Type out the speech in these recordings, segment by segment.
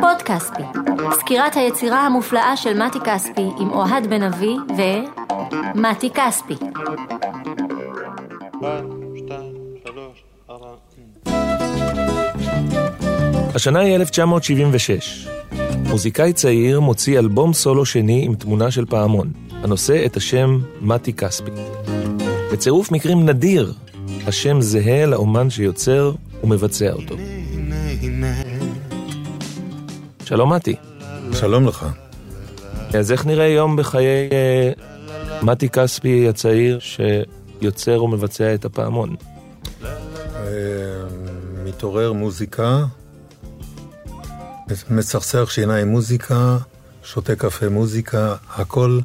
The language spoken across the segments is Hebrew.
פודקאספי, סקירת היצירה המופלאה של מתי כספי עם אוהד בן אבי ומתי כספי. השנה היא 1976. מוזיקאי צעיר מוציא אלבום סולו שני עם תמונה של פעמון, הנושא את השם מתי כספי. בצירוף מקרים נדיר, השם זהה לאומן שיוצר ומבצע אותו. שלום מתי. שלום לך. אז איך נראה יום בחיי אה, מתי כספי הצעיר שיוצר ומבצע את הפעמון? אה, מתעורר מוזיקה, מצחצח שיניים מוזיקה, שותה קפה מוזיקה, הכל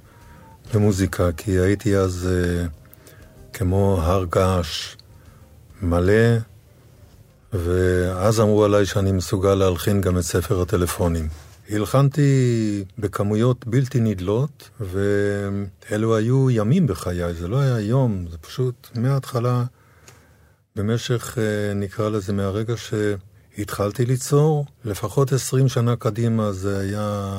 במוזיקה, כי הייתי אז אה, כמו הר געש מלא, ואז אמרו עליי שאני מסוגל להלחין גם את ספר הטלפונים. הלחנתי בכמויות בלתי נדלות, ואלו היו ימים בחיי, זה לא היה יום, זה פשוט מההתחלה, במשך, אה, נקרא לזה, מהרגע שהתחלתי ליצור, לפחות עשרים שנה קדימה זה היה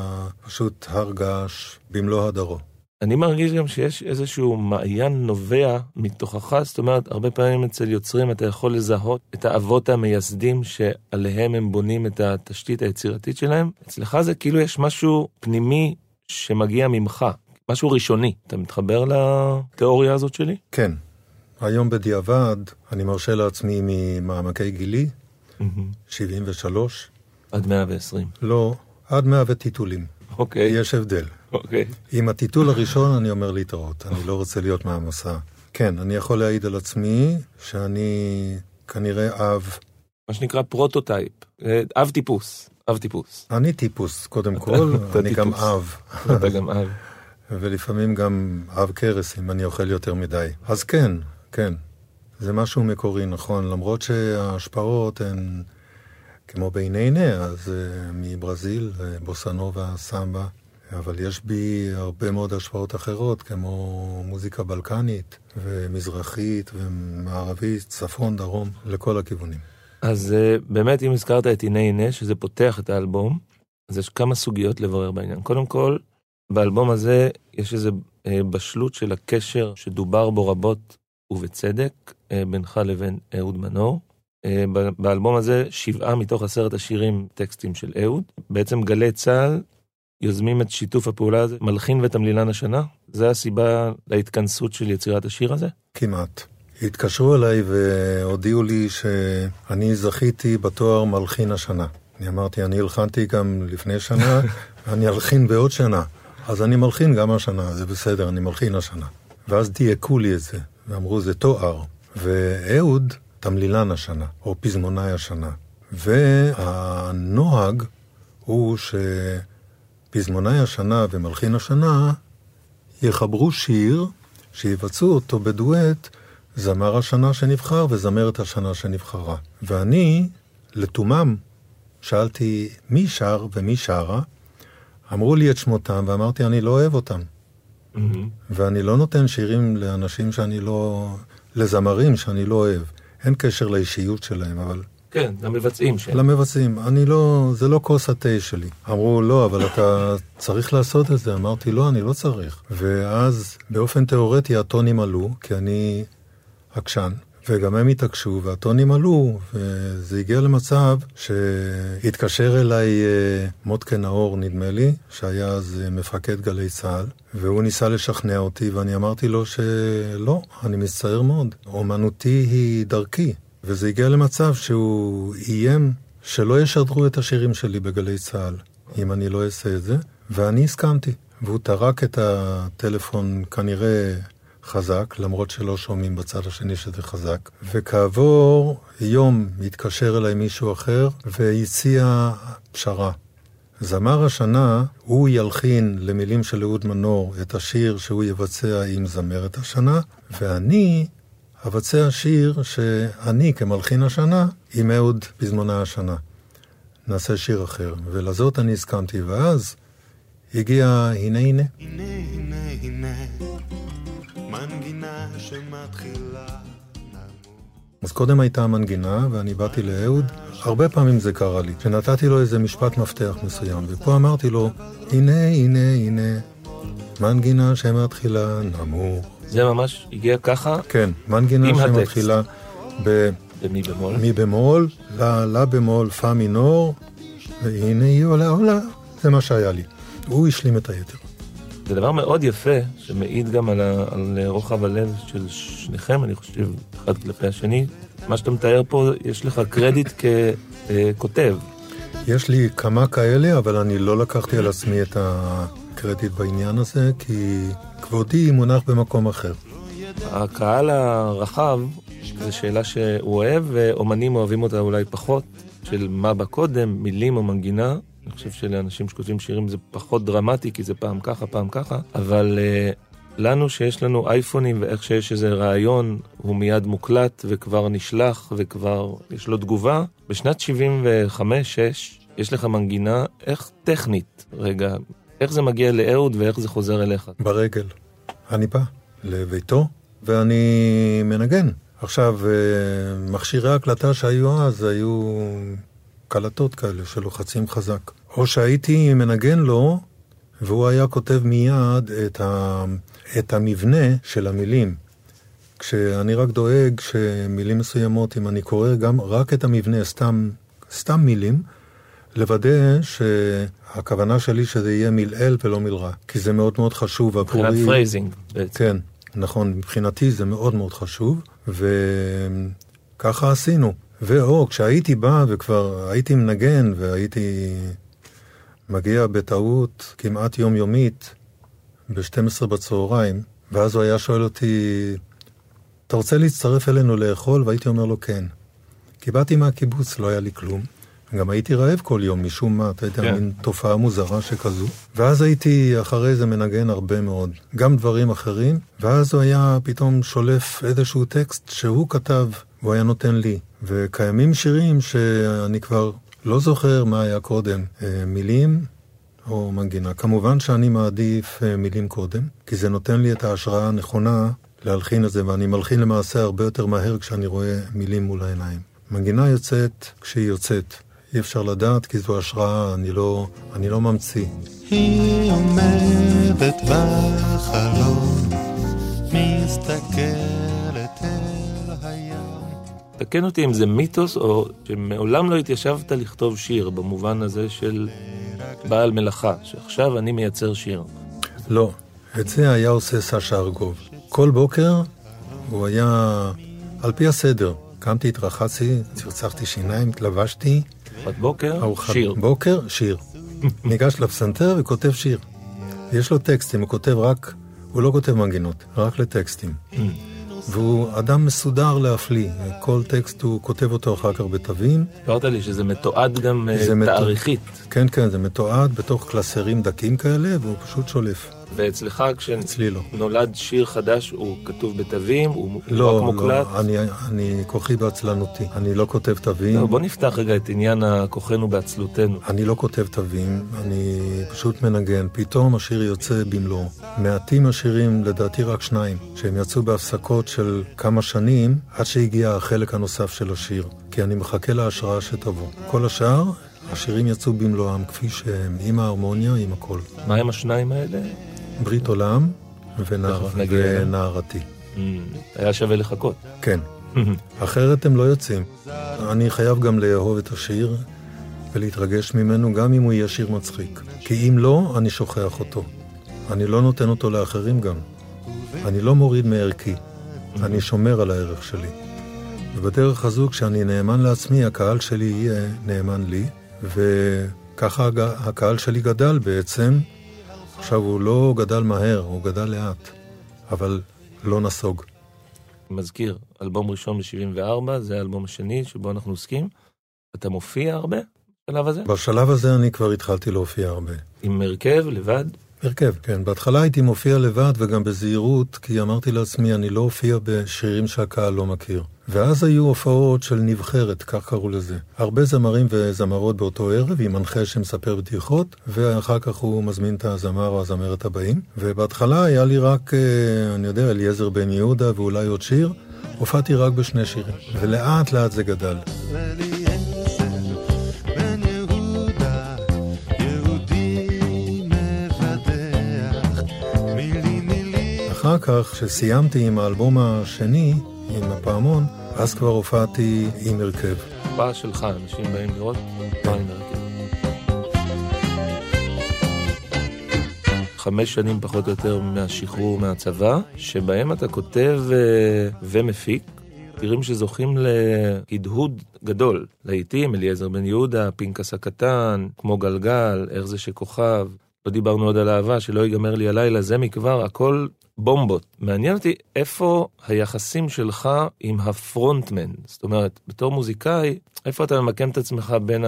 פשוט הר געש במלוא הדרו. אני מרגיש גם שיש איזשהו מעיין נובע מתוכך, זאת אומרת, הרבה פעמים אצל יוצרים אתה יכול לזהות את האבות המייסדים שעליהם הם בונים את התשתית היצירתית שלהם. אצלך זה כאילו יש משהו פנימי שמגיע ממך, משהו ראשוני. אתה מתחבר לתיאוריה הזאת שלי? כן. היום בדיעבד, אני מרשה לעצמי ממעמקי גילי, 73. עד 120. לא, עד 100 וטיטולים. אוקיי. יש הבדל. אוקיי. עם הטיטול הראשון אני אומר להתראות, אני לא רוצה להיות מהמסע. כן, אני יכול להעיד על עצמי שאני כנראה אב. מה שנקרא prototype, אה, אב טיפוס, אב טיפוס. אני טיפוס, קודם כל, אני גם אב. אתה גם אב. ולפעמים גם אב כרס אם אני אוכל יותר מדי. אז כן, כן, זה משהו מקורי, נכון, למרות שההשפעות הן כמו בעיני אז uh, מברזיל, בוסנובה, סמבה, אבל יש בי הרבה מאוד השפעות אחרות, כמו מוזיקה בלקנית, ומזרחית, ומערבית, צפון, דרום, לכל הכיוונים. אז uh, באמת, אם הזכרת את הנה הנה, שזה פותח את האלבום, אז יש כמה סוגיות לברר בעניין. קודם כל, באלבום הזה יש איזו uh, בשלות של הקשר שדובר בו רבות ובצדק uh, בינך לבין אהוד מנור. אה, באלבום הזה שבעה מתוך עשרת השירים טקסטים של אהוד. בעצם גלי צה"ל יוזמים את שיתוף הפעולה הזה, מלחין ותמלילן השנה? זה הסיבה להתכנסות של יצירת השיר הזה? כמעט. התקשרו אליי והודיעו לי שאני זכיתי בתואר מלחין השנה. אני אמרתי, אני הלחנתי גם לפני שנה, ואני אלחין בעוד שנה. אז אני מלחין גם השנה, זה בסדר, אני מלחין השנה. ואז דייקו לי את זה, ואמרו, זה תואר. ואהוד תמלילן השנה, או פזמונאי השנה. והנוהג הוא שפזמונאי השנה ומלחין השנה יחברו שיר שיבצעו אותו בדואט זמר השנה שנבחר וזמרת השנה שנבחרה. ואני, לתומם, שאלתי מי שר ומי שרה, אמרו לי את שמותם ואמרתי אני לא אוהב אותם. Mm-hmm. ואני לא נותן שירים לאנשים שאני לא... לזמרים שאני לא אוהב. אין קשר לאישיות שלהם, אבל... כן, למבצעים שלהם. למבצעים. אני לא, זה לא כוס התה שלי. אמרו, לא, אבל אתה צריך לעשות את זה. אמרתי, לא, אני לא צריך. ואז באופן תיאורטי הטונים עלו, כי אני עקשן. וגם הם התעקשו, והטונים עלו, וזה הגיע למצב שהתקשר אליי אה, מוטקה נאור, נדמה לי, שהיה אז אה, מפקד גלי צה"ל, והוא ניסה לשכנע אותי, ואני אמרתי לו שלא, אני מצטער מאוד, אומנותי היא דרכי. וזה הגיע למצב שהוא איים שלא ישדרו את השירים שלי בגלי צה"ל, אם אני לא אעשה את זה, ואני הסכמתי. והוא טרק את הטלפון כנראה חזק, למרות שלא שומעים בצד השני שזה חזק. וכעבור יום התקשר אליי מישהו אחר והציע פשרה. זמר השנה, הוא ילחין למילים של אהוד מנור את השיר שהוא יבצע עם זמרת השנה, ואני אבצע שיר שאני כמלחין השנה עם אהוד בזמונה השנה. נעשה שיר אחר, ולזאת אני הסכמתי, ואז הגיע הנה הנה. הנה הנה הנה מנגינה שמתחילה אז קודם הייתה המנגינה, ואני באתי לאהוד, הרבה פעמים זה קרה לי, שנתתי לו איזה משפט מפתח מסוים, ופה אמרתי לו, הנה, הנה, הנה, מנגינה שמתחילה נמוך. זה ממש הגיע ככה? כן, מנגינה. שמתחילה ב... במי במול? מי במול, לה, לה במול, פה מינור, והנה היא עולה עולה, זה מה שהיה לי. הוא השלים את היתר. זה דבר מאוד יפה, שמעיד גם על, ה, על רוחב הלב של שניכם, אני חושב, אחד כלפי השני. מה שאתה מתאר פה, יש לך קרדיט ככותב. יש לי כמה כאלה, אבל אני לא לקחתי על עצמי את הקרדיט בעניין הזה, כי כבודי מונח במקום אחר. הקהל הרחב, זו שאלה שהוא אוהב, ואומנים אוהבים אותה אולי פחות, של מה בא קודם, מילים או מנגינה. אני חושב שלאנשים שכותבים שירים זה פחות דרמטי, כי זה פעם ככה, פעם ככה, אבל uh, לנו שיש לנו אייפונים ואיך שיש איזה רעיון, הוא מיד מוקלט וכבר נשלח וכבר יש לו תגובה. בשנת 75-6 יש לך מנגינה, איך טכנית, רגע, איך זה מגיע לאהוד ואיך זה חוזר אליך? ברגל. אני בא לביתו, ואני מנגן. עכשיו, אה, מכשירי ההקלטה שהיו אז היו קלטות כאלה שלוחצים חזק. או שהייתי מנגן לו, והוא היה כותב מיד את, ה, את המבנה של המילים. כשאני רק דואג שמילים מסוימות, אם אני קורא גם רק את המבנה, סתם, סתם מילים, לוודא שהכוונה שלי שזה יהיה מלעיל ולא מלרע. כי זה מאוד מאוד חשוב עבורי. מבחינת phrasing בעצם. כן, נכון, מבחינתי זה מאוד מאוד חשוב, וככה עשינו. ואו, כשהייתי בא וכבר הייתי מנגן והייתי מגיע בטעות כמעט יומיומית ב-12 בצהריים, ואז הוא היה שואל אותי, אתה רוצה להצטרף אלינו לאכול? והייתי אומר לו כן. כי באתי מהקיבוץ, לא היה לי כלום. גם הייתי רעב כל יום, משום מה, אתה יודע, כן. מין תופעה מוזרה שכזו. ואז הייתי אחרי זה מנגן הרבה מאוד, גם דברים אחרים, ואז הוא היה פתאום שולף איזשהו טקסט שהוא כתב, והוא היה נותן לי. וקיימים שירים שאני כבר לא זוכר מה היה קודם, אה, מילים או מנגינה. כמובן שאני מעדיף אה, מילים קודם, כי זה נותן לי את ההשראה הנכונה להלחין את זה, ואני מלחין למעשה הרבה יותר מהר כשאני רואה מילים מול העיניים. מנגינה יוצאת כשהיא יוצאת. אי אפשר לדעת כי זו השראה, אני לא, אני לא ממציא. היא עומדת בחלום, מסתכלת אל הים. תקן אותי אם זה מיתוס או שמעולם לא התיישבת לכתוב שיר, במובן הזה של בעל מלאכה, שעכשיו אני מייצר שיר. לא, את זה היה עושה סשה ארגוב. כל בוקר הוא היה על פי הסדר. קמתי, התרחצתי, צרצחתי שיניים, התלבשתי, ארוחת בוקר, ארוחת שיר. בוקר, שיר. ניגש לפסנתר וכותב שיר. יש לו טקסטים, הוא כותב רק, הוא לא כותב מנגינות, רק לטקסטים. והוא אדם מסודר להפליא, כל טקסט הוא כותב אותו אחר כך בתווים. סיפרת לי שזה מתועד גם אה, זה. תאריכית. כן, כן, זה מתועד בתוך קלסרים דקים כאלה, והוא פשוט שולף. ואצלך אצלי לא. כשנולד שיר חדש הוא כתוב בתווים, הוא הוא לא, רק מוקלט. לא, אני, אני כוחי בעצלנותי, אני לא כותב תווים. לא, בוא נפתח רגע את עניין הכוחנו בעצלותנו. אני לא כותב תווים, אני פשוט מנגן. פתאום השיר יוצא במלואו. מעטים השירים, לדעתי רק שניים, שהם יצאו בהפסקות של כמה שנים, עד שהגיע החלק הנוסף של השיר. כי אני מחכה להשראה שתבוא. כל השאר, השירים יצאו במלואם, כפי שהם, עם ההרמוניה, עם הכל. מה הם השניים האלה? ברית עולם ונער... נגיע אליהם. ונערתי. Mm, היה שווה לחכות. כן. אחרת הם לא יוצאים. אני חייב גם לאהוב את השיר ולהתרגש ממנו, גם אם הוא יהיה שיר מצחיק. כי אם לא, אני שוכח אותו. אני לא נותן אותו לאחרים גם. אני לא מוריד מערכי. אני שומר על הערך שלי. ובדרך הזו, כשאני נאמן לעצמי, הקהל שלי יהיה נאמן לי, וככה הקהל שלי גדל בעצם. עכשיו, הוא לא גדל מהר, הוא גדל לאט, אבל לא נסוג. מזכיר, אלבום ראשון ב-74, זה האלבום השני שבו אנחנו עוסקים. אתה מופיע הרבה בשלב הזה? בשלב הזה אני כבר התחלתי להופיע הרבה. עם הרכב, לבד? הרכב, כן. בהתחלה הייתי מופיע לבד וגם בזהירות, כי אמרתי לעצמי, אני לא אופיע בשירים שהקהל לא מכיר. ואז היו הופעות של נבחרת, כך קראו לזה. הרבה זמרים וזמרות באותו ערב, עם מנחה שמספר בדיחות, ואחר כך הוא מזמין את הזמר או הזמרת הבאים. ובהתחלה היה לי רק, אה, אני יודע, אליעזר בן יהודה ואולי עוד שיר, הופעתי רק בשני שירים, ולאט לאט זה גדל. אחר כך, כשסיימתי עם האלבום השני, עם הפעמון, אז כבר הופעתי עם הרכב. הופעה שלך, אנשים באים לראות מה עם הרכב. חמש שנים פחות או יותר מהשחרור מהצבא, שבהם אתה כותב אה, ומפיק שירים שזוכים להדהוד גדול. לעיתים, אליעזר בן יהודה, פנקס הקטן, כמו גלגל, איך זה שכוכב. לא דיברנו עוד על אהבה, שלא ייגמר לי הלילה, זה מכבר, הכל בומבות. מעניין אותי איפה היחסים שלך עם הפרונטמן. זאת אומרת, בתור מוזיקאי, איפה אתה ממקם את עצמך בין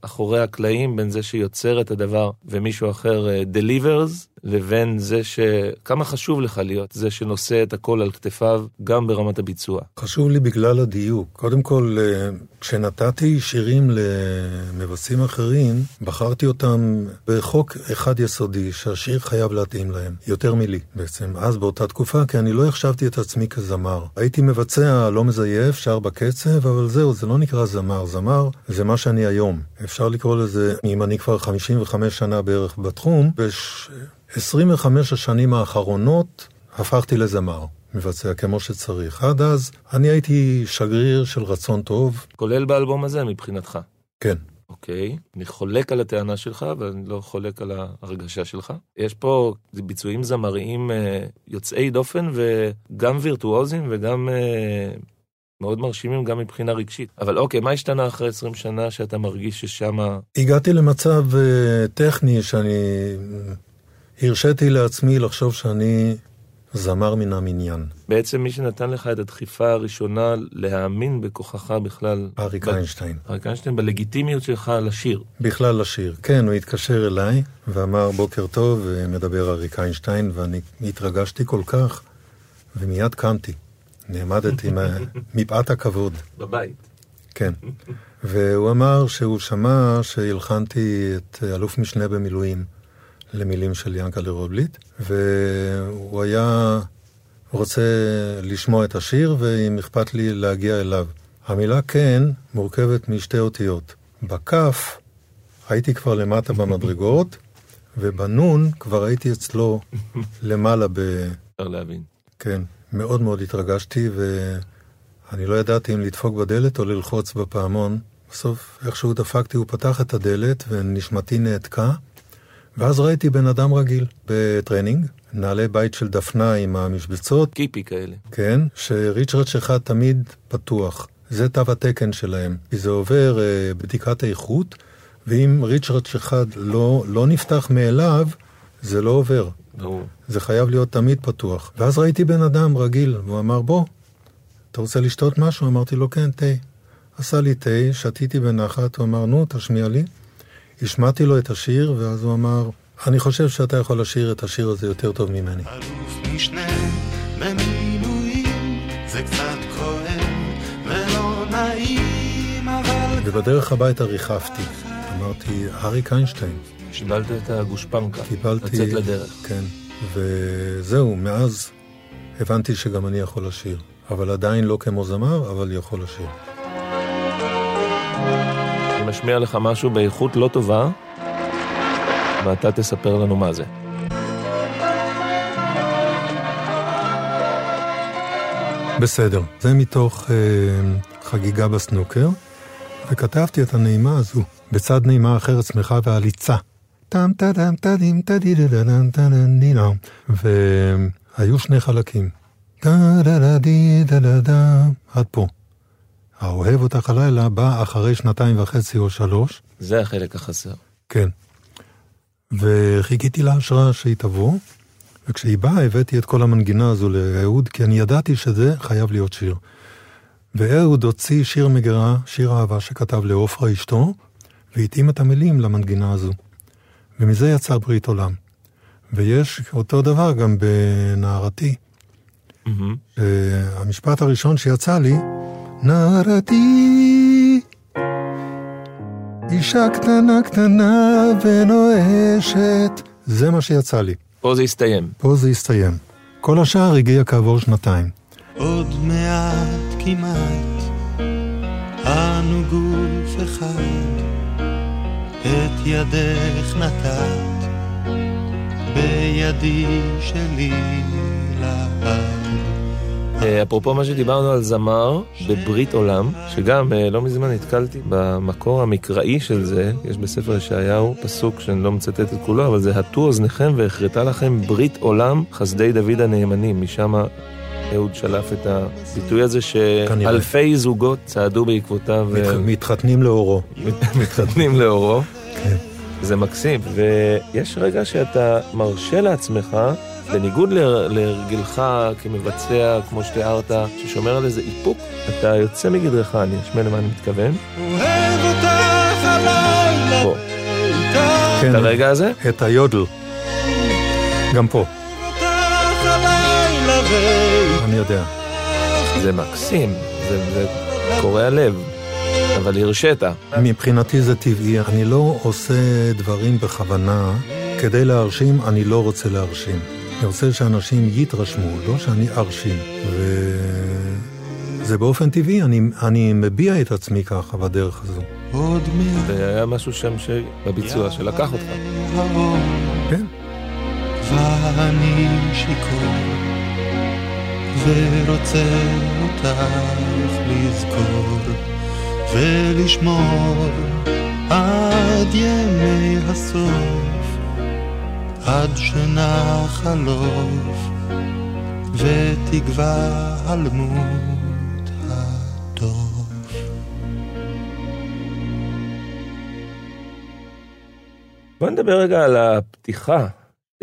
אחורי הקלעים, בין זה שיוצר את הדבר ומישהו אחר uh, delivers, לבין זה ש... כמה חשוב לך להיות זה שנושא את הכל על כתפיו, גם ברמת הביצוע. חשוב לי בגלל הדיוק. קודם כל, אה, כשנתתי שירים למבצעים אחרים, בחרתי אותם בחוק אחד יסודי, שהשיר חייב להתאים להם, יותר מלי בעצם, אז באותה תקופה, כי אני לא החשבתי את עצמי כזמר. הייתי מבצע לא מזייף, שר בקצב, אבל זהו, זה לא נקרא זמר. זמר זה מה שאני היום. אפשר לקרוא לזה, אם אני כבר 55 שנה בערך בתחום, בש... 25 השנים האחרונות הפכתי לזמר, מבצע כמו שצריך. עד אז אני הייתי שגריר של רצון טוב. כולל באלבום הזה מבחינתך. כן. אוקיי, אני חולק על הטענה שלך, ואני לא חולק על ההרגשה שלך. יש פה ביצועים זמריים אה, יוצאי דופן, וגם וירטואוזים וגם אה, מאוד מרשימים גם מבחינה רגשית. אבל אוקיי, מה השתנה אחרי 20 שנה שאתה מרגיש ששם... הגעתי למצב אה, טכני שאני הרשיתי לעצמי לחשוב שאני זמר מן המניין. בעצם מי שנתן לך את הדחיפה הראשונה להאמין בכוחך בכלל... אריק ב- איינשטיין. אריק איינשטיין, בלגיטימיות שלך לשיר. בכלל לשיר. כן, הוא התקשר אליי ואמר בוקר טוב, ומדבר אריק איינשטיין, ואני התרגשתי כל כך, ומיד קמתי. נעמדתי מפאת הכבוד. בבית. כן. והוא אמר שהוא שמע שהלחנתי את אלוף משנה במילואים למילים של ינקלה רוטבליט, והוא היה רוצה לשמוע את השיר, ואם אכפת לי להגיע אליו. המילה כן מורכבת משתי אותיות. בכף הייתי כבר למטה במדרגות, ובנון כבר הייתי אצלו למעלה ב... אפשר להבין. כן, מאוד מאוד התרגשתי, ואני לא ידעתי אם לדפוק בדלת או ללחוץ בפעמון. בסוף, איכשהו דפקתי, הוא פתח את הדלת, ונשמתי נעתקה, ואז ראיתי בן אדם רגיל בטרנינג, נעלי בית של דפנה עם המשבצות, קיפי כאלה. כן, שריצ'רץ' אחד תמיד פתוח. זה תו התקן שלהם, כי זה עובר אה, בדיקת איכות, ואם ריצ'רץ' אחד לא, לא נפתח מאליו, זה לא עובר. ברור. זה חייב להיות תמיד פתוח. ואז ראיתי בן אדם רגיל, והוא אמר, בוא, אתה רוצה לשתות משהו? אמרתי לו, כן, תה. עשה לי תה, שתיתי בנחת, הוא אמר, נו, תשמיע לי. השמעתי לו את השיר, ואז הוא אמר, אני חושב שאתה יכול לשיר את השיר הזה יותר טוב ממני. אלוף משנה במילואים, זה קצת כואב ולא נעים, אבל ובדרך הביתה ריחפתי. אמרתי, אריק איינשטיין. קיבלת את הגושפנקה. קיבלתי... לצאת לדרך. כן. וזהו, מאז הבנתי שגם אני יכול לשיר. אבל עדיין לא כמו זמר, אבל יכול לשיר. אני משמיע לך משהו באיכות לא טובה, ואתה תספר לנו מה זה. בסדר. זה מתוך אה, חגיגה בסנוקר, וכתבתי את הנעימה הזו בצד נעימה אחרת שמחה ועליצה. טם טדם טדים טדי דדדם טדם דינם. והיו שני חלקים. דה דה דה די דה דה דה עד פה. האוהב אותך הלילה בא אחרי שנתיים וחצי או שלוש. זה החלק החסר. כן. וחיכיתי להשראה שהיא תבוא, וכשהיא באה הבאתי את כל המנגינה הזו לאהוד, כי אני ידעתי שזה חייב להיות שיר. ואהוד הוציא שיר מגירה, שיר אהבה שכתב לעופרה אשתו, והתאים את המילים למנגינה הזו. ומזה יצא ברית עולם. ויש אותו דבר גם בנערתי. מהמם. המשפט הראשון שיצא לי, נערתי, אישה קטנה קטנה ונואשת, זה מה שיצא לי. פה זה הסתיים. פה זה הסתיים. כל השאר הגיע כעבור שנתיים. עוד מעט כמעט, אנו גוף אחד, את ידך נתת, בידי שלי. אה, אפרופו מה שדיברנו על זמר בברית עולם, שגם אה, לא מזמן נתקלתי במקור המקראי של זה, יש בספר ישעיהו פסוק שאני לא מצטט את כולו, אבל זה הטו אוזניכם והכרתה לכם ברית עולם חסדי דוד הנאמנים, משם אהוד שלף את הביטוי הזה שאלפי זוגות צעדו בעקבותיו. אה, מתחתנים לאורו. מתחתנים לאורו. כן. זה מקסים, ויש רגע שאתה מרשה לעצמך, בניגוד ל- להרגלך כמבצע, כמו שתיארת, ששומר על איזה איפוק, אתה יוצא מגדרך, אני אשמע למה אני מתכוון. אוהב אותך הלילה פה. איתך, כן, את הרגע הזה? את היודל. גם פה, אותך הלילה. אני יודע. זה מקסים, זה, זה קורע לב, אבל הרשית. מבחינתי זה טבעי, אני לא עושה דברים בכוונה כדי להרשים, אני לא רוצה להרשים. אני רוצה שאנשים יתרשמו, לא שאני ארשים. וזה באופן טבעי, אני, אני מביע את עצמי ככה בדרך הזו. עוד מעט והיה משהו שם ש... בביצוע שלקח אותך. כן. ואני שיכור, ורוצה אותך לזכור, ולשמור עד ימי הסוף, עד שנחלוף, ותגבע אלמות הטוב. בוא נדבר רגע על הפתיחה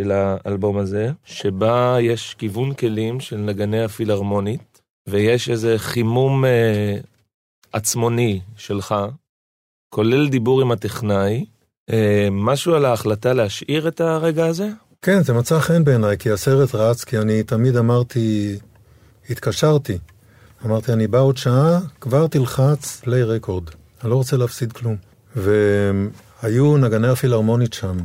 של האלבום הזה, שבה יש כיוון כלים של נגני הפילהרמונית, ויש איזה חימום אה, עצמוני שלך, כולל דיבור עם הטכנאי. אה, משהו על ההחלטה להשאיר את הרגע הזה? כן, זה מצא חן בעיניי, כי הסרט רץ, כי אני תמיד אמרתי, התקשרתי. אמרתי, אני בא עוד שעה, כבר תלחץ פליי רקורד. אני לא רוצה להפסיד כלום. והיו נגני הפילהרמונית שם,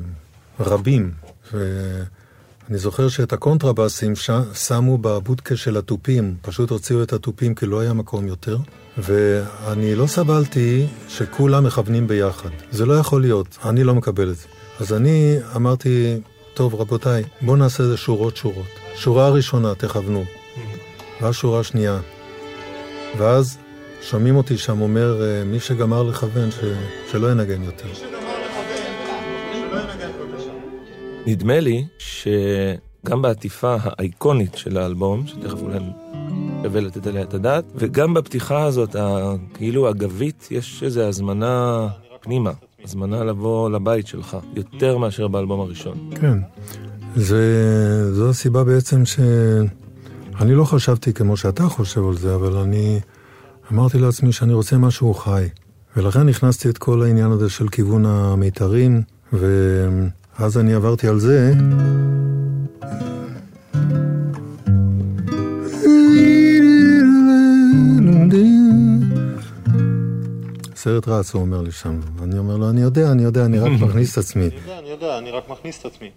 רבים, ואני זוכר שאת הקונטרבאסים ש... שמו בבודקה של התופים, פשוט הוציאו את התופים כי לא היה מקום יותר, ואני לא סבלתי שכולם מכוונים ביחד. זה לא יכול להיות, אני לא מקבל את זה. אז אני אמרתי, טוב רבותיי, בואו נעשה איזה שורות שורות. שורה ראשונה, תכוונו. ואז שורה שנייה. ואז שומעים אותי שם אומר, אה, מי שגמר לכוון, ש... שלא ינגן יותר. נדמה לי שגם בעטיפה האייקונית של האלבום, שתכף אולי שווה לתת עליה את הדעת, וגם בפתיחה הזאת, כאילו אגבית, יש איזו הזמנה פנימה, הזמנה לבוא לבית שלך, יותר מאשר באלבום הראשון. כן. זה, זו הסיבה בעצם ש... אני לא חשבתי כמו שאתה חושב על זה, אבל אני אמרתי לעצמי שאני רוצה משהו חי. ולכן הכנסתי את כל העניין הזה של כיוון המיתרים, ואז אני עברתי על זה. סרט רץ, הוא אומר לי שם. ואני אומר לו, אני יודע, אני יודע, אני רק מכניס את עצמי. יודע, אני יודע, אני רק מכניס את עצמי.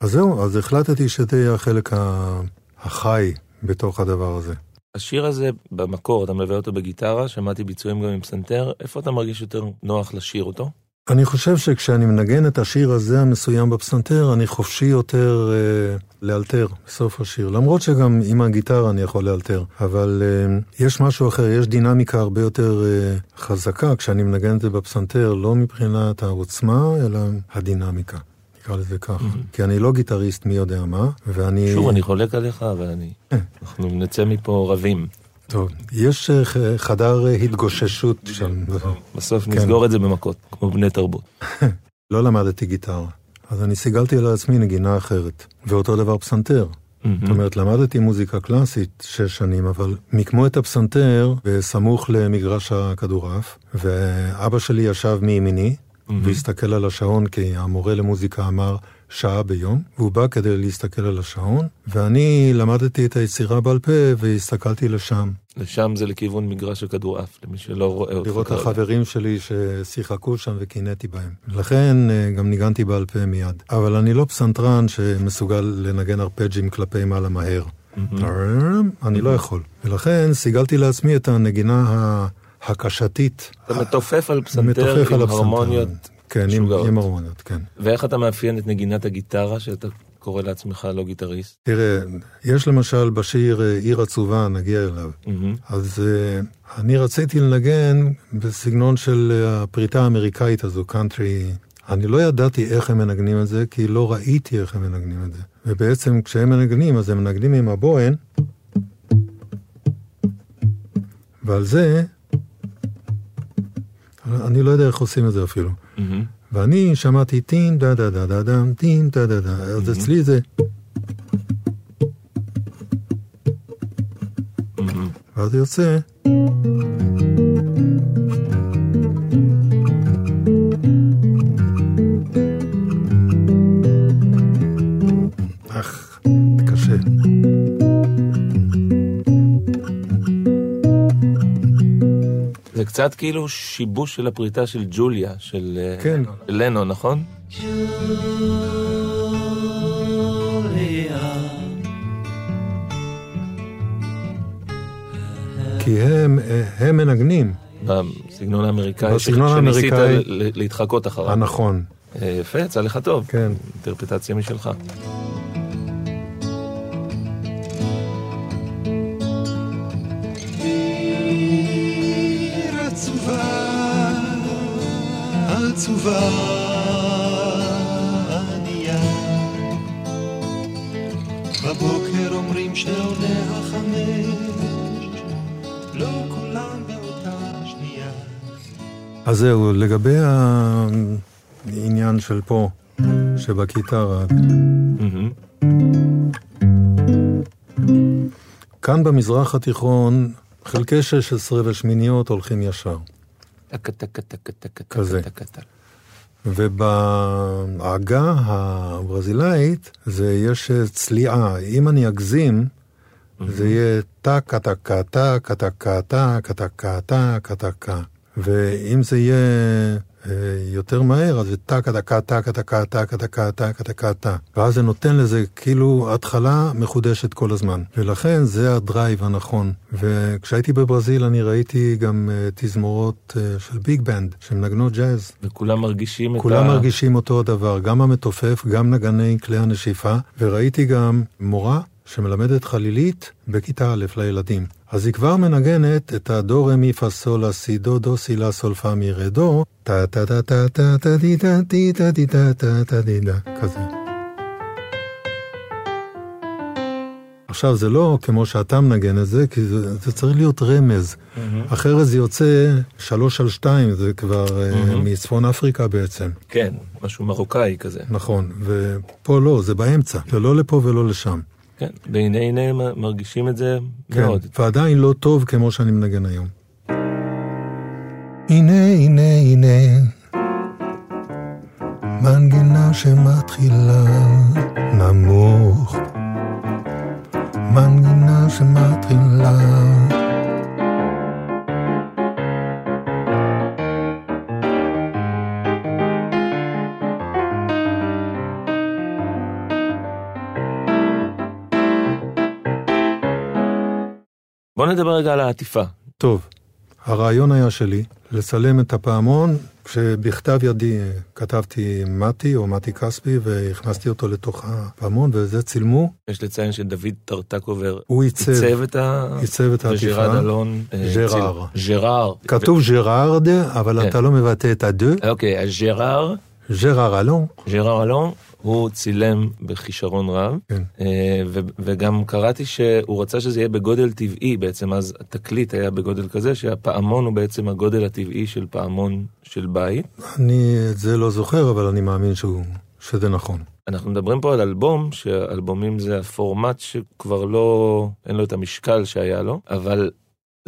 אז זהו, אז החלטתי שזה יהיה החלק ה- החי בתוך הדבר הזה. השיר הזה, במקור, אתה מלווה אותו בגיטרה, שמעתי ביצועים גם עם פסנתר, איפה אתה מרגיש יותר נוח לשיר אותו? אני חושב שכשאני מנגן את השיר הזה המסוים בפסנתר, אני חופשי יותר אה, לאלתר בסוף השיר. למרות שגם עם הגיטרה אני יכול לאלתר. אבל אה, יש משהו אחר, יש דינמיקה הרבה יותר אה, חזקה כשאני מנגן את זה בפסנתר, לא מבחינת העוצמה, אלא הדינמיקה. נקרא לזה ככה. כי אני לא גיטריסט מי יודע מה, ואני... שוב, אני חולק עליך, אבל אני... אנחנו נצא מפה רבים. טוב, יש אה, חדר אה, התגוששות שם. בסוף כן. נסגור את זה במכות, כמו בני תרבות. לא למדתי גיטרה. אז אני סיגלתי על עצמי נגינה אחרת. ואותו דבר פסנתר. זאת אומרת, למדתי מוזיקה קלאסית שש שנים, אבל מיקמו את הפסנתר בסמוך למגרש הכדורעף, ואבא שלי ישב מימיני, והסתכל על השעון, כי המורה למוזיקה אמר שעה ביום, והוא בא כדי להסתכל על השעון, ואני למדתי את היצירה בעל פה והסתכלתי לשם. לשם זה לכיוון מגרש הכדורעף, למי שלא רואה אותך. לראות את. החברים שלי ששיחקו שם וקינאתי בהם. לכן אה, גם ניגנתי בעל פה מיד. אבל אני לא פסנתרן שמסוגל לנגן ארפג'ים כלפי מעלה מהר. אני לא יכול. ולכן סיגלתי לעצמי את הנגינה ה- הקשתית. אתה מתופף על פסנתר מתופף עם על. הרמוניות כן, עם, משוגעות. עם הרמוניות, כן. ואיך אתה מאפיין את נגינת הגיטרה, שאתה קורא לעצמך לא גיטריסט? תראה, יש למשל בשיר אה, עיר עצובה, נגיע אליו. מהמם. אז אה, אני רציתי לנגן בסגנון של אה, הפריטה האמריקאית הזו, קאנטרי. אני לא ידעתי איך הם מנגנים את זה, כי לא ראיתי איך הם מנגנים את זה. ובעצם כשהם מנגנים, אז הם מנגנים עם הבוהן, ועל זה, אני לא יודע איך עושים את זה אפילו. ואני שמעתי טים דה דה דה דה דם, טים דה דה דה, אז אצלי זה... ואז יוצא... קצת כאילו שיבוש של הפריטה של ג'וליה, של אה, כן. לנו, נכון? כי הם, הם מנגנים, בסגנון האמריקאי, בסגנון שניסית האמריקאי. ל- להתחקות אחריו. הנכון. אה, יפה, יצא לך טוב. כן. אינטרפטציה משלך. עצובה, ענייה. בבוקר אומרים שעולה החמש, לא כולם באותה שנייה. אז זהו, לגבי העניין של פה, שבקיטרה. כאן במזרח התיכון, חלקי 16 ושמיניות הולכים ישר. כזה. ובעגה הברזילאית זה יש צליעה. אם אני אגזים, זה יהיה טה קטה קטה קטה קטה קטה קטה קטה ואם זה יהיה יותר מהר, אז זה טקה דקה, טקה דקה, טקה דקה, טקה דקה, טקה. ואז זה נותן לזה כאילו התחלה מחודשת כל הזמן. ולכן זה ה drive הנכון. וכשהייתי בברזיל אני ראיתי גם אה, תזמורות אה, של ביג בנד, שמנגנות ג'אז. וכולם מרגישים את ה... כולם מרגישים אותו הדבר, גם המתופף, גם נגני כלי הנשיפה, וראיתי גם מורה שמלמדת חלילית בכיתה א' לילדים. אז היא כבר מנגנת את הדו רמי פה סול לה סי דו דו סי לה סול פה מי רה דו, טה טה טה טה טה טה די טה די טה די טה טה טה די דה, כזה. עכשיו זה לא כמו שאתה מנגן את זה, כי זה, זה צריך להיות רמז. אחרת זה יוצא שלוש על שתיים, זה כבר אה, מצפון אפריקה בעצם. כן, משהו מרוקאי כזה. נכון, ופה לא, זה באמצע, זה לא לפה ולא לשם. כן, והנה הנה מרגישים את זה כן, מאוד. ועדיין לא טוב כמו שאני מנגן היום. הנה, הנה, הנה, מנגינה שמתחילה נמוך, מנגינה שמתחילה. בוא נדבר רגע על העטיפה. טוב, הרעיון היה שלי לצלם את הפעמון, כשבכתב ידי אה, כתבתי מתי או מתי כספי והכנסתי אותו לתוך הפעמון, וזה צילמו, יש לציין שדוד טרטקובר הוא עיצב, עיצב את ה... עיצב את העטיפה. וג'רד אלון... אה, ז'ראר. צילם. ז'ראר. כתוב ג'רארד, אבל כן. אתה לא מבטא את הדו, אוקיי, אז ז'ראר, ג'ראר אלון, ז'ראר אלון, הוא צילם בכישרון רב, כן. אה, ו- וגם קראתי שהוא רצה שזה יהיה בגודל טבעי בעצם, אז התקליט היה בגודל כזה, שהפעמון הוא בעצם הגודל הטבעי של פעמון של בית. אני את זה לא זוכר, אבל אני מאמין שהוא, שזה נכון. אנחנו מדברים פה על אלבום, שאלבומים זה הפורמט שכבר לא, אין לו את המשקל שהיה לו, אבל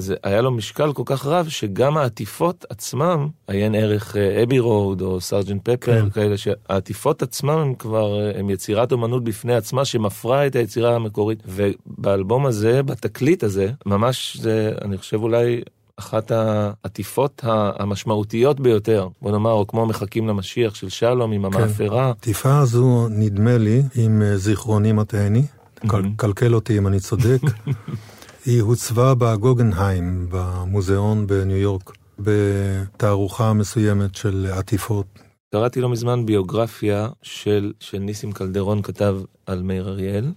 זה היה לו משקל כל כך רב שגם העטיפות עצמם, עיין ערך אבי רוד או סארג'נט פפר, כן. כאלה שהעטיפות עצמם הם כבר, אה, הם יצירת אומנות בפני עצמה שמפרה את היצירה המקורית. ובאלבום הזה, בתקליט הזה, ממש זה, אני חושב אולי אחת העטיפות המשמעותיות ביותר, בוא נאמר, או כמו מחכים למשיח של שלום עם המאפרה. העטיפה הזו, נדמה לי, עם אה, זיכרוני מטעני, מהמם. קלקל אותי אם אני צודק, היא הוצבה בגוגנהיים, במוזיאון בניו יורק, בתערוכה מסוימת של עטיפות. קראתי לא מזמן ביוגרפיה של, של ניסים קלדרון כתב על מאיר אריאל,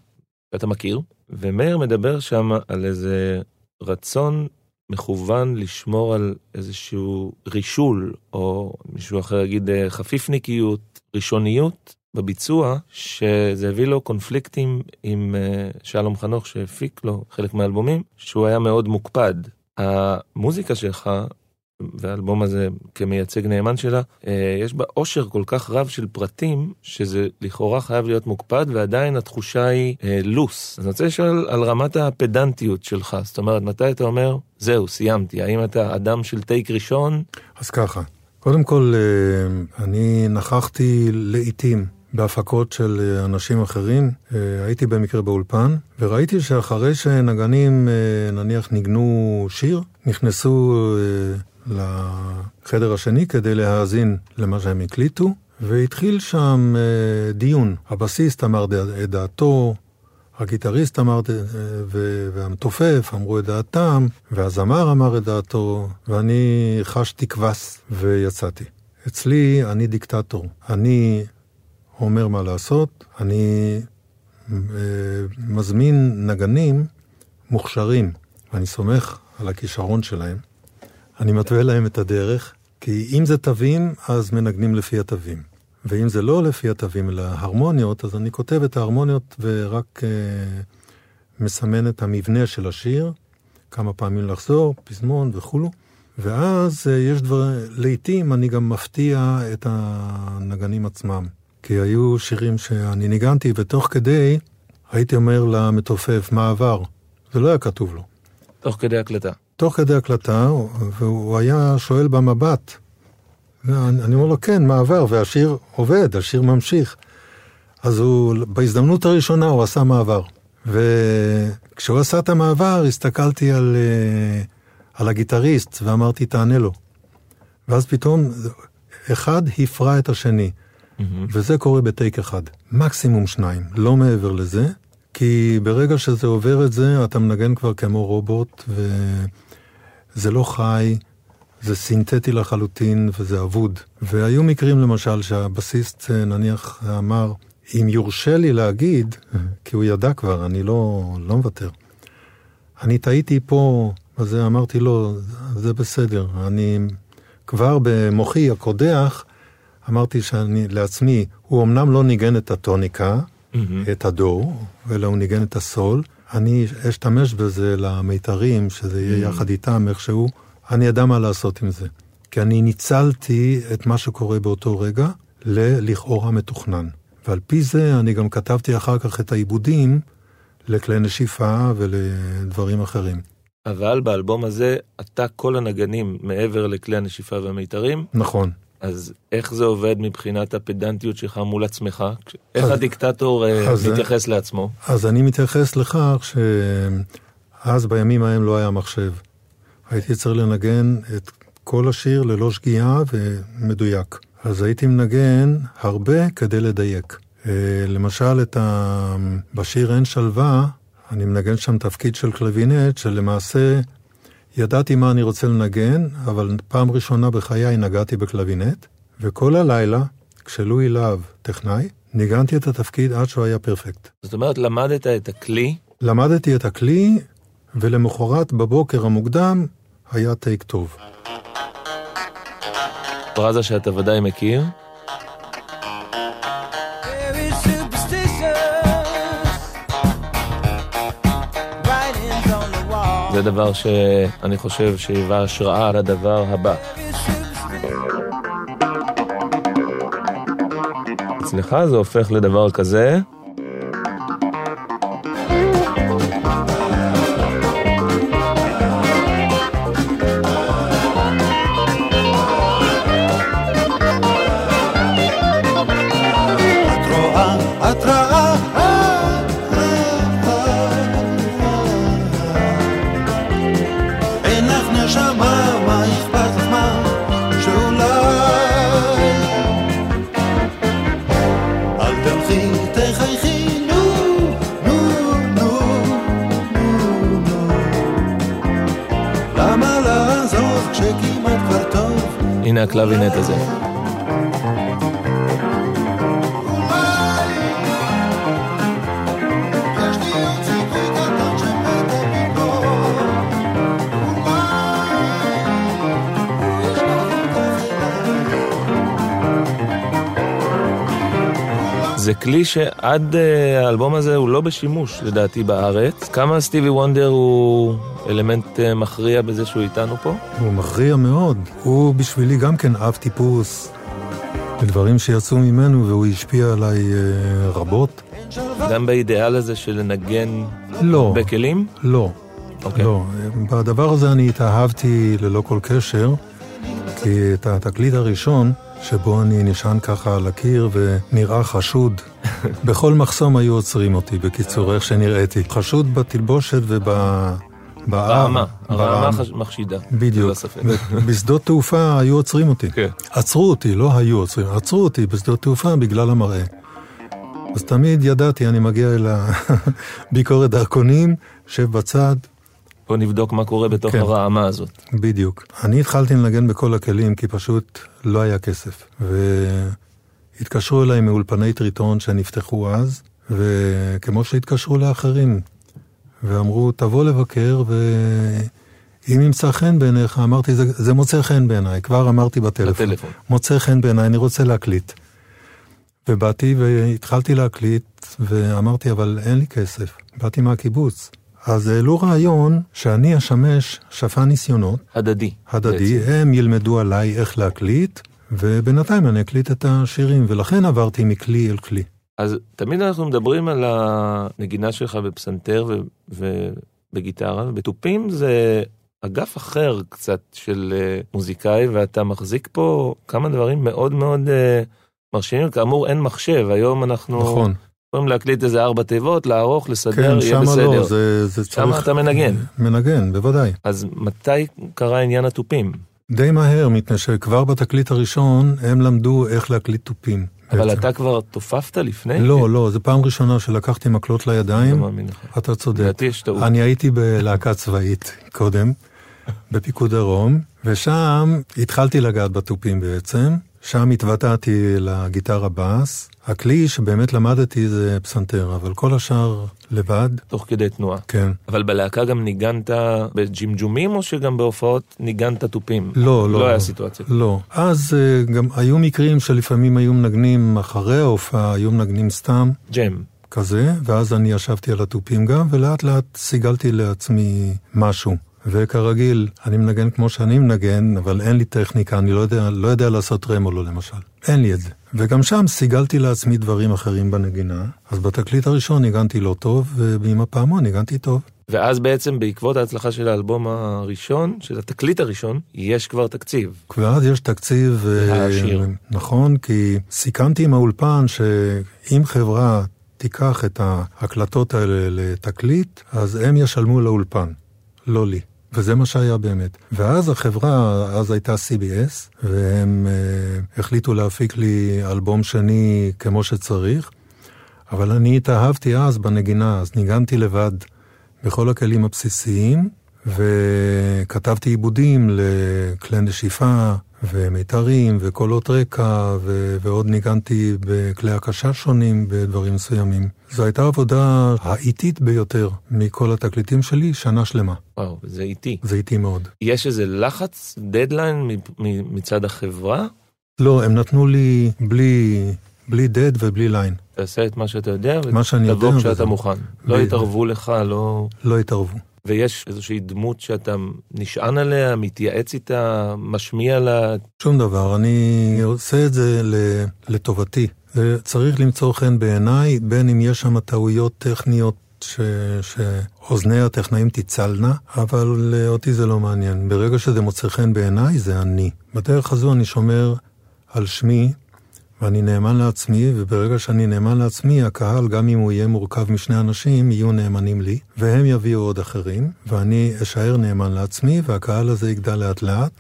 שאתה מכיר, ומאיר מדבר שם על איזה רצון מכוון לשמור על איזשהו רישול, או מישהו אחר יגיד אה, חפיפניקיות, ראשוניות בביצוע, שזה הביא לו קונפליקטים עם אה, שלום חנוך שהפיק לו חלק מהאלבומים, שהוא היה מאוד מוקפד. המוזיקה שלך והאלבום הזה כמייצג נאמן שלה, אה, יש בה עושר כל כך רב של פרטים, שזה לכאורה חייב להיות מוקפד, ועדיין התחושה היא אה, לוס. אז אני רוצה לשאול על רמת הפדנטיות שלך, זאת אומרת, מתי אתה אומר, זהו, סיימתי, האם אתה אדם של טייק ראשון? אז ככה, קודם כל, אני נכחתי לעיתים בהפקות של אה, אנשים אחרים. אה, הייתי במקרה באולפן, וראיתי שאחרי שנגנים, אה, נניח, ניגנו שיר, נכנסו לחדר השני כדי להאזין למה שהם הקליטו, והתחיל שם דיון. הבסיסט אמר את דעתו, הגיטריסט אמר, והמתופף אמרו את דעתם, והזמר אמר את דעתו, ואני חשתי כבש ויצאתי. אצלי אני דיקטטור. אני אומר מה לעשות, אני אה, מזמין נגנים מוכשרים, ואני סומך על הכישרון שלהם. אני מתווה להם את הדרך, כי אם זה תווים, אז מנגנים לפי התווים. ואם זה לא לפי התווים, אלא הרמוניות, אז אני כותב את ההרמוניות ורק אה, מסמן את המבנה של השיר, כמה פעמים לחזור, פזמון וכולו. ואז אה, יש דבר, לעתים אני גם מפתיע את הנגנים עצמם. כי היו שירים שאני ניגנתי, ותוך כדי הייתי אומר למתופף, מה עבר? זה לא היה כתוב לו. תוך כדי הקלטה. תוך כדי הקלטה, והוא היה שואל במבט. אני אומר לו, כן, מה עבר? והשיר עובד, השיר ממשיך. אז הוא, בהזדמנות הראשונה הוא עשה מעבר. וכשהוא עשה את המעבר, הסתכלתי על, אה, על הגיטריסט ואמרתי, תענה לו. ואז פתאום, אחד הפרע את השני, וזה קורה בטייק אחד. מקסימום שניים, לא מעבר לזה, כי ברגע שזה עובר את זה, אתה מנגן כבר כמו רובוט, וזה לא חי, זה סינתטי לחלוטין וזה אבוד. והיו מקרים למשל שהבסיסט נניח אמר, אם יורשה לי להגיד, כי הוא ידע כבר, אני לא, לא מוותר. אני טעיתי פה, אז אמרתי לו, זה בסדר, אני כבר במוחי הקודח, אמרתי שאני לעצמי, הוא אמנם לא ניגן את הטוניקה, את הדו, אלא הוא ניגן את הסול. אני אשתמש בזה למיתרים, שזה יהיה יחד איתם איכשהו. אני אדע מה לעשות עם זה. כי אני ניצלתי את מה שקורה באותו רגע ללכאורה מתוכנן. ועל פי זה אני גם כתבתי אחר כך את העיבודים לכלי נשיפה ולדברים אחרים. אבל באלבום הזה, אתה כל הנגנים מעבר לכלי הנשיפה והמיתרים, נכון. אז איך זה עובד מבחינת הפדנטיות שלך מול עצמך? איך אז- הדיקטטור אה, אז- מתייחס לעצמו? אז אני מתייחס לכך שאז בימים ההם לא היה מחשב. הייתי צריך לנגן את כל השיר ללא שגיאה ומדויק. אז הייתי מנגן הרבה כדי לדייק. אה, למשל, את ה... בשיר אין שלווה, אני מנגן שם תפקיד של קלווינט, שלמעשה ידעתי מה אני רוצה לנגן, אבל פעם ראשונה בחיי נגעתי בקלווינט, וכל הלילה, כשלואי להב, טכנאי, ניגנתי את התפקיד עד שהוא היה perfect. זאת אומרת, למדת את הכלי, למדתי את הכלי, ולמחרת בבוקר המוקדם היה take טוב. פרזה שאתה ודאי מכיר, זה דבר שאני חושב שהיווה השראה לדבר הבא. אצלך זה הופך לדבר כזה, יש לך זה כלי שעד אה, האלבום הזה הוא לא בשימוש לדעתי בארץ. כמה סטיבי וונדר הוא אלמנט אה, מכריע בזה שהוא איתנו פה? הוא מכריע מאוד. הוא בשבילי גם כן אב טיפוס לדברים שיצאו ממנו, והוא השפיע עליי אה, רבות. גם באידיאל הזה של לנגן לא, בכלים? לא, אוקיי. לא. בדבר הזה אני התאהבתי ללא כל קשר, כי את התקליט הראשון, שבו אני נשען ככה על הקיר ונראה חשוד, בכל מחסום היו עוצרים אותי, בקיצור, איך שנראיתי. חשוד בתלבושת וב... רעמה, בעם. הרעמה חש- מחשידה. בדיוק. בשדות תעופה היו עוצרים אותי. כן. עצרו אותי, לא היו עוצרים, עצרו אותי בשדות תעופה בגלל המראה. אז תמיד ידעתי, אני מגיע אל הביקורת דרכונים, שב בצד, בוא נבדוק מה קורה בתוך כן. הרעמה הזאת. בדיוק. אני התחלתי לנגן בכל הכלים כי פשוט לא היה כסף. והתקשרו אליי מאולפני טריטון שנפתחו אז, וכמו שהתקשרו לאחרים, ואמרו, תבוא לבקר, ואם ימצא חן בעיניך, אמרתי, זה, זה מוצא חן בעיניי, כבר אמרתי בטלפון. בטלפון. מוצא חן בעיניי, אני רוצה להקליט. ובאתי והתחלתי להקליט, ואמרתי, אבל אין לי כסף. באתי מהקיבוץ. אז העלו רעיון שאני אשמש שפן ניסיונות, הדדי. הדדי, בעצם. הם ילמדו עליי איך להקליט, ובינתיים אני אקליט את השירים, ולכן עברתי מכלי אל כלי. אז תמיד אנחנו מדברים על הנגינה שלך בפסנתר ובגיטרה, ובתופים זה אגף אחר קצת של אה, מוזיקאי, ואתה מחזיק פה כמה דברים מאוד מאוד אה, מרשימים. כאמור, אין מחשב, היום אנחנו נכון. יכולים להקליט איזה ארבע תיבות, לערוך, לסדר, כן, יהיה שמה בסדר. לא, זה, זה צריך... שמה אתה מנגן. מנגן, בוודאי. אז מתי קרה עניין התופים? די מהר, מפני שכבר בתקליט הראשון הם למדו איך להקליט תופים. אבל. אתה כבר תופפת לפני? לא, לא, זו פעם ראשונה שלקחתי מקלות לא לידיים. מאמין לך. אתה צודק. לדעתי יש טעות. אני הייתי בלהקה צבאית קודם, בפיקוד דרום, ושם התחלתי לגעת בתופים בעצם. שם התוודעתי לגיטרה בס. הכלי שבאמת למדתי זה פסנתר, אבל כל השאר לבד, תוך כדי תנועה. כן. אבל בלהקה גם ניגנת בג'ימג'ומים, או שגם בהופעות ניגנת תופים? לא, לא. לא היה סיטואציה. לא. אז אה, גם היו מקרים שלפעמים היו מנגנים אחרי ההופעה, היו מנגנים סתם. ג'ם. כזה, ואז אני ישבתי על התופים גם, ולאט לאט סיגלתי לעצמי משהו. וכרגיל, אני מנגן כמו שאני מנגן, אבל אין לי טכניקה, אני לא יודע, לא יודע לעשות רמולו למשל. אין לי את זה. וגם שם סיגלתי לעצמי דברים אחרים בנגינה. אז בתקליט הראשון ניגנתי לא טוב, ועם הפעמון ניגנתי טוב. ואז בעצם בעקבות ההצלחה של האלבום הראשון, של התקליט הראשון, יש כבר תקציב. ואז יש תקציב... אה, העשיר. נכון, כי סיכמתי עם האולפן שאם חברה תיקח את ההקלטות האלה לתקליט, אז הם ישלמו לאולפן, לא לי. וזה מה שהיה באמת. ואז החברה, אז הייתה CBS, והם אה, החליטו להפיק לי אלבום שני כמו שצריך, אבל אני התאהבתי אז בנגינה, אז ניגנתי לבד בכל הכלים הבסיסיים, וכתבתי עיבודים לכלי נשיפה ומיתרים וקולות רקע, ו- ועוד ניגנתי בכלי הקשה שונים בדברים מסוימים. זו הייתה עבודה האיטית ביותר מכל התקליטים שלי, שנה שלמה. וואו, זה איטי. זה איטי מאוד. יש איזה לחץ, דדליין מצד החברה? לא, הם נתנו לי בלי, בלי דד ובלי ליין. תעשה את מה שאתה יודע, מה שאני יודע, ותבוא כשאתה. מוכן. לא ב- יתערבו לך, לא... לא התערבו. ויש איזושהי דמות שאתה נשען עליה, מתייעץ איתה, משמיע לה... שום דבר, אני עושה את זה לטובתי. צריך למצוא חן בעיניי, בין אם יש שם טעויות טכניות ש... שאוזני הטכנאים תצלנה, אבל אותי זה לא מעניין. ברגע שזה מוצא חן בעיניי, זה אני. בדרך הזו אני שומר על שמי ואני נאמן לעצמי, וברגע שאני נאמן לעצמי, הקהל, גם אם הוא יהיה מורכב משני אנשים, יהיו נאמנים לי, והם יביאו עוד אחרים, ואני אשאר נאמן לעצמי, והקהל הזה יגדל לאט לאט.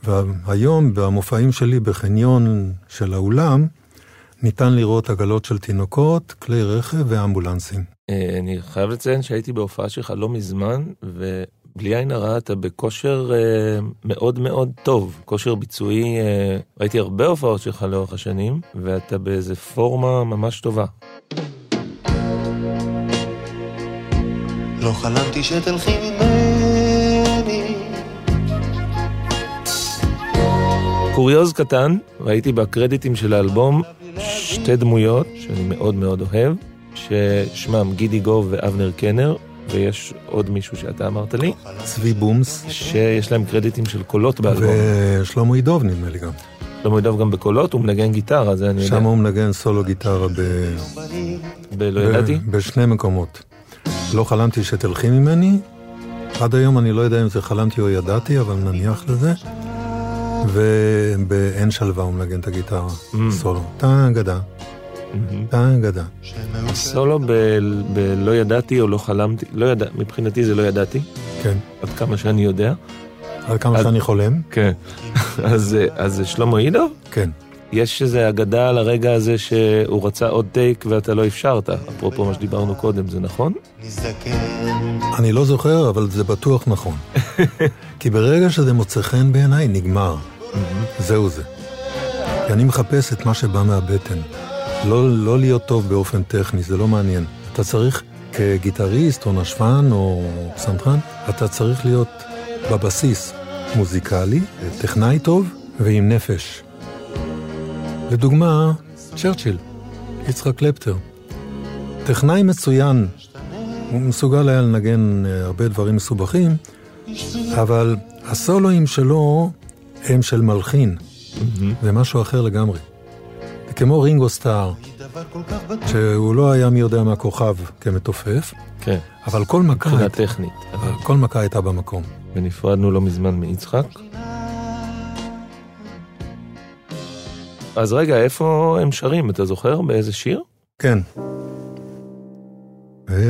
והיום, במופעים שלי בחניון של האולם, ניתן לראות עגלות של תינוקות, כלי רכב ואמבולנסים. אה, אני חייב לציין שהייתי בהופעה שלך לא מזמן, ובלי עין הרע אתה בכושר אה, מאוד מאוד טוב, כושר ביצועי, אה, ראיתי הרבה הופעות שלך לאורך השנים, ואתה באיזה פורמה ממש טובה. לא חלמתי שתלכי ממני. קוריוז קטן, ראיתי בקרדיטים של האלבום שתי דמויות שאני מאוד מאוד אוהב, ששמם גידי גוב ואבנר קנר, ויש עוד מישהו שאתה אמרת לי, צבי בומס שיש להם קרדיטים של קולות באלבום. ושלמה ידוב נדמה לי גם. שלמה ידוב גם בקולות, הוא מנגן גיטרה, זה אני יודע. שם הוא מנגן סולו גיטרה ב... בלא ידעתי? ב- בשני מקומות. לא חלמתי שתלכי ממני, עד היום אני לא יודע אם זה חלמתי או ידעתי, אבל נניח לזה. ובאין שלווה הוא מנגן את הגיטרה, סולו. טאנגדה, טאנגדה. סולו ב- בלא ידעתי או לא חלמתי, לא ידע, מבחינתי זה לא ידעתי, כן. עד כמה שאני יודע. עד כמה שאני חולם? כן. אז אז זה שלמה ידוב? כן. יש איזה אגדה על הרגע הזה שהוא רצה עוד טייק ואתה לא אפשרת, אפרופו מה שדיברנו קודם, זה נכון? אני לא זוכר, אבל זה בטוח נכון. כי ברגע שזה מוצא חן בעיניי, נגמר. זהו זה. כי אני מחפש את מה שבא מהבטן. לא, לא להיות טוב באופן טכני, זה לא מעניין. אתה צריך, כגיטריסט או נשפן או פסנתרן, אתה צריך להיות בבסיס מוזיקלי, טכנאי טוב ועם נפש. לדוגמה, צ'רצ'יל, יצחק קלפטר. טכנאי מצוין, הוא מסוגל היה לנגן אה, הרבה דברים מסובכים, אבל הסולואים שלו הם של מלחין, זה משהו אחר לגמרי. כמו רינגו סטאר, שהוא לא היה מי יודע מה כוכב כמתופף, כן, אבל כל מכה, מבחינה טכנית. אבל כל מכה הייתה במקום. ונפרדנו לא מזמן מיצחק. אז רגע, איפה הם שרים? אתה זוכר? באיזה שיר? כן.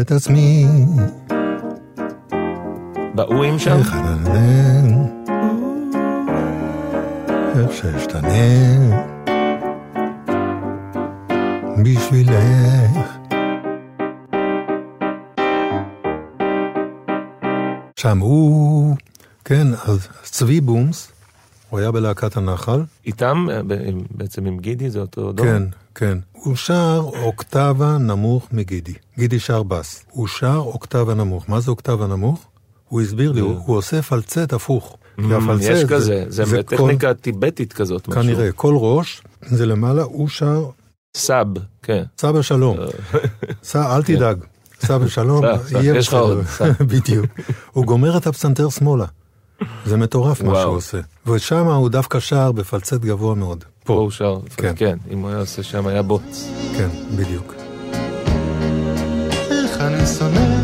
את עצמי, באויים שם? איך שאשתנה, בשבילך. שם הוא, כן, אז צבי בומס, הוא היה בלהקת הנחל, איתם? בעצם עם גידי זה אותו דור? כן, כן. הוא שר אוקטבה נמוך מגידי. גידי שר בס. הוא שר אוקטבה נמוך. מה זה אוקטבה נמוך? הוא הסביר לי, הוא, עושה פלצט הפוך. Mm, יש כזה, זה כל- טכניקה טיבטית כזאת. כנראה, כל ראש זה למעלה, הוא שר סאב, כן. סבא שלום. סע, אל תדאג. סבא שלום, סע, סע, יהיה יש לך בסדר. עוד. בדיוק. הוא גומר את הפסנתר שמאלה. זה מטורף מה. שהוא עושה. ושם הוא דווקא שר בפלצט גבוה מאוד. פה הוא שר. כן. כן, אם הוא היה עושה שם היה בוץ. כן, בדיוק. איך אני שונא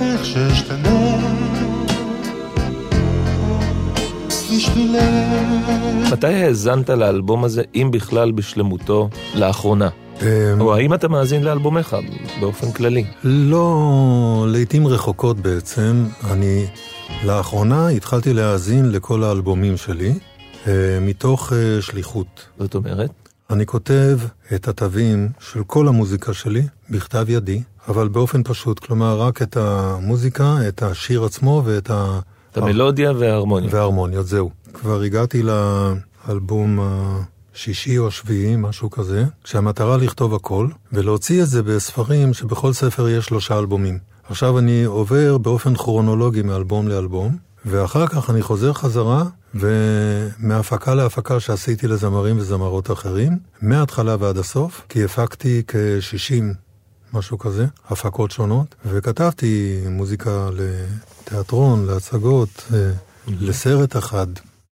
איך שאשתנה בשבילך מתי האזנת לאלבום הזה, אם בכלל בשלמותו, לאחרונה? אמ, או האם אתה מאזין לאלבומיך באופן כללי? לא, לעיתים רחוקות בעצם. אני לאחרונה התחלתי להאזין לכל האלבומים שלי, אה, מתוך אה, שליחות. זאת אומרת? אני כותב את התווים של כל המוזיקה שלי בכתב ידי, אבל באופן פשוט, כלומר רק את המוזיקה, את השיר עצמו ואת ה... את המלודיה וההרמוניה. וההרמוניות, זהו. כבר הגעתי לאלבום השישי או השביעי, משהו כזה, כשהמטרה לכתוב הכל, ולהוציא את זה בספרים שבכל ספר יש שלושה אלבומים. עכשיו אני עובר באופן כרונולוגי מאלבום לאלבום, ואחר כך אני חוזר חזרה, ומהפקה להפקה שעשיתי לזמרים וזמרות אחרים, מההתחלה ועד הסוף, כי הפקתי כ-60, משהו כזה, הפקות שונות, וכתבתי מוזיקה לתיאטרון, להצגות, אה, לסרט אחד.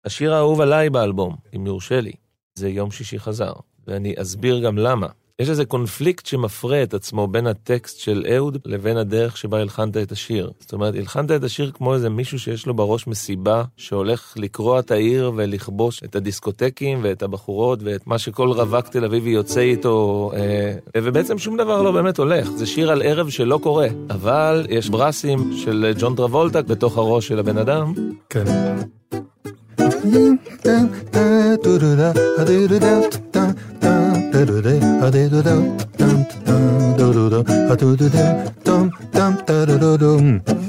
השיר האהוב עליי באלבום, אם יורשה לי, זה יום שישי חזר, ואני אסביר גם למה. יש איזה קונפליקט שמפרה את עצמו בין הטקסט של אהוד לבין הדרך שבה הלחנת את השיר. זאת אומרת, הלחנת את השיר כמו איזה מישהו שיש לו בראש מסיבה, שהולך לקרוע את העיר ולכבוש את הדיסקוטקים ואת הבחורות ואת מה שכל רווק תל אביבי יוצא איתו, אה, ובעצם שום דבר לא באמת הולך. זה שיר על ערב שלא קורה, אבל יש ברסים של ג'ון טרבולטה בתוך הראש של הבן אדם. כן.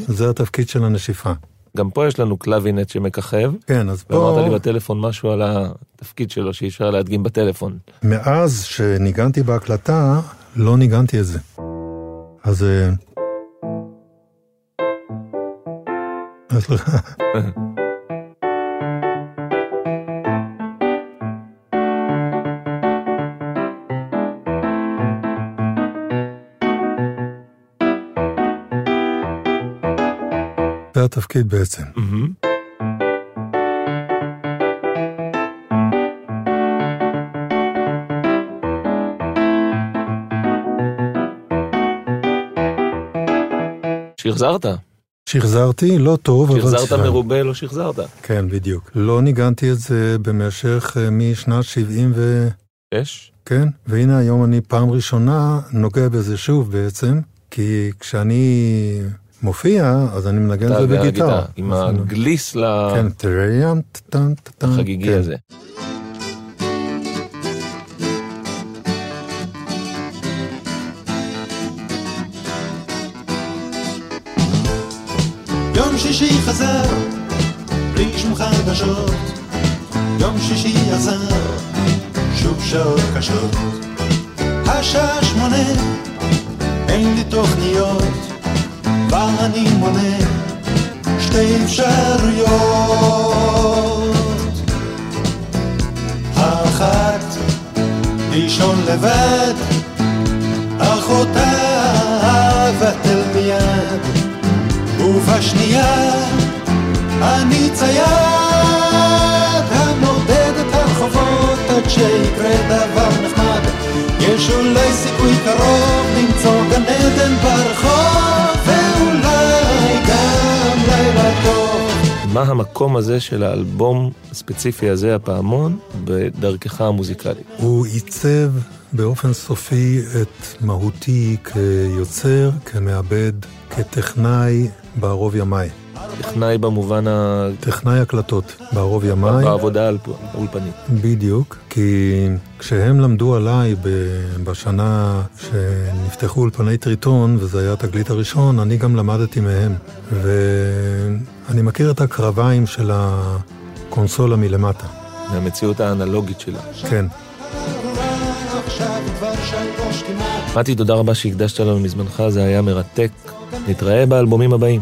זה התפקיד של הנשיפה. גם פה יש לנו קלווינט שמככב. כן, אז ואמרת פה, לי בטלפון משהו על התפקיד שלו שאי אפשר להדגים בטלפון. מאז שניגנתי בהקלטה, לא ניגנתי את זה. אז... אה, אז לא- התפקיד בעצם. מהמם. שחזרת, שחזרתי, לא טוב, אבל... שחזרת. מרובה, לא שחזרת. כן, בדיוק. לא ניגנתי את זה במשך אה, משנת 70 ו... יש? כן, והנה היום אני פעם ראשונה נוגע בזה שוב בעצם, כי כשאני מופיע, אז אני מנגן את זה בגיטרה. עם הגליס כן, טריאם, טטן, טטן. לחגיגי כן. הזה. יום שישי חזר, בלי שום חדשות. יום שישי עזר, שוב שעות קשות. השעה שמונה, אין לי תוכניות, ואני מונה שתי אפשרויות. האחת, לישון לבד, אחותה אבטל מיד. ובשנייה אני צייד המודד את הרחובות עד שיקרה דבר נחמד יש אולי סיכוי קרוב למצוא גן עדן ברחוב מה המקום הזה של האלבום הספציפי הזה, הפעמון, בדרכך המוזיקלית? הוא עיצב באופן סופי את מהותי כיוצר, כמעבד, כטכנאי בערוב ימיי. טכנאי במובן ה... טכנאי הקלטות בערוב ימיי. בעבודה על אולפנית. בדיוק, כי כשהם למדו עליי בשנה שנפתחו אולפני טריטון, וזה היה התגלית הראשון, אני גם למדתי מהם. ואני מכיר את הקרביים של הקונסולה מלמטה. מהמציאות האנלוגית שלה. כן. מתי, תודה רבה שהקדשת לנו מזמנך, זה היה מרתק. נתראה באלבומים הבאים.